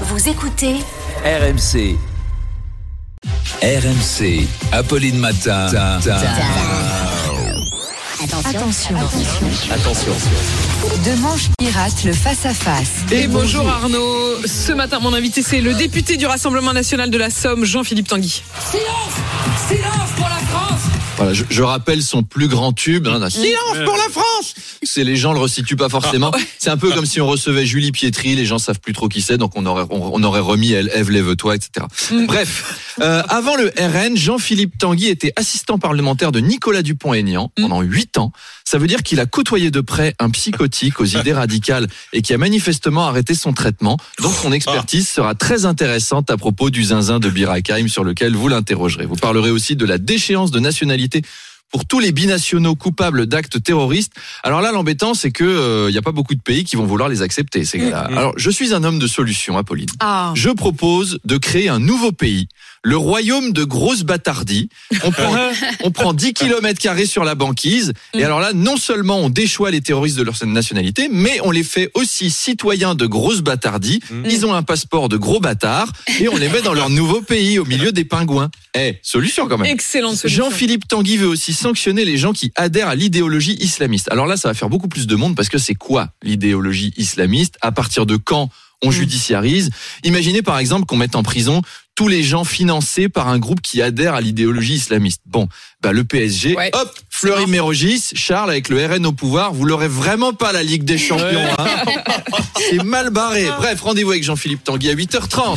Vous écoutez RMC. RMC. Apolline Matin. Attention. Attention. Deux manches pirates, le face-à-face. Et bonjour Arnaud. Ce matin, mon invité, c'est le député du Rassemblement national de la Somme, Jean-Philippe Tanguy. Voilà, je, je rappelle son plus grand tube. hein, Silence pour la France C'est les gens le resituent pas forcément. C'est un peu comme si on recevait Julie Pietri. Les gens savent plus trop qui c'est, donc on aurait on, on aurait remis elle, Ève lève-toi, etc. Bref, euh, avant le RN, Jean-Philippe Tanguy était assistant parlementaire de Nicolas Dupont-Aignan pendant huit ans. Ça veut dire qu'il a côtoyé de près un psychotique aux idées radicales et qui a manifestement arrêté son traitement. Donc son expertise sera très intéressante à propos du zinzin de Birakheim sur lequel vous l'interrogerez. Vous parlerez aussi de la déchéance de nationalité pour tous les binationaux coupables d'actes terroristes. Alors là, l'embêtant, c'est que il n'y a pas beaucoup de pays qui vont vouloir les accepter. Ces gars-là. Alors, je suis un homme de solution, Apolline. Ah. Je propose de créer un nouveau pays, le royaume de grosse bâtardie. On prend, on prend 10 km carrés sur la banquise. Et alors là, non seulement on déchoit les terroristes de leur nationalité, mais on les fait aussi citoyens de grosse bâtardie. Ils ont un passeport de gros bâtards et on les met dans leur nouveau pays, au milieu des pingouins. Eh, solution quand même. Excellente solution. Jean-Philippe Tanguy veut aussi sanctionner les gens qui adhèrent à l'idéologie islamiste. Alors là, ça va faire beaucoup plus de monde parce que c'est quoi l'idéologie islamiste? À partir de quand on judiciarise Imaginez par exemple qu'on mette en prison tous les gens financés par un groupe qui adhère à l'idéologie islamiste. Bon, bah le PSG, Ouais. hop, Fleury Mérogis, Charles avec le RN au pouvoir, vous l'aurez vraiment pas la Ligue des Champions. hein. C'est mal barré. Bref, rendez-vous avec Jean-Philippe Tanguy à 8h30.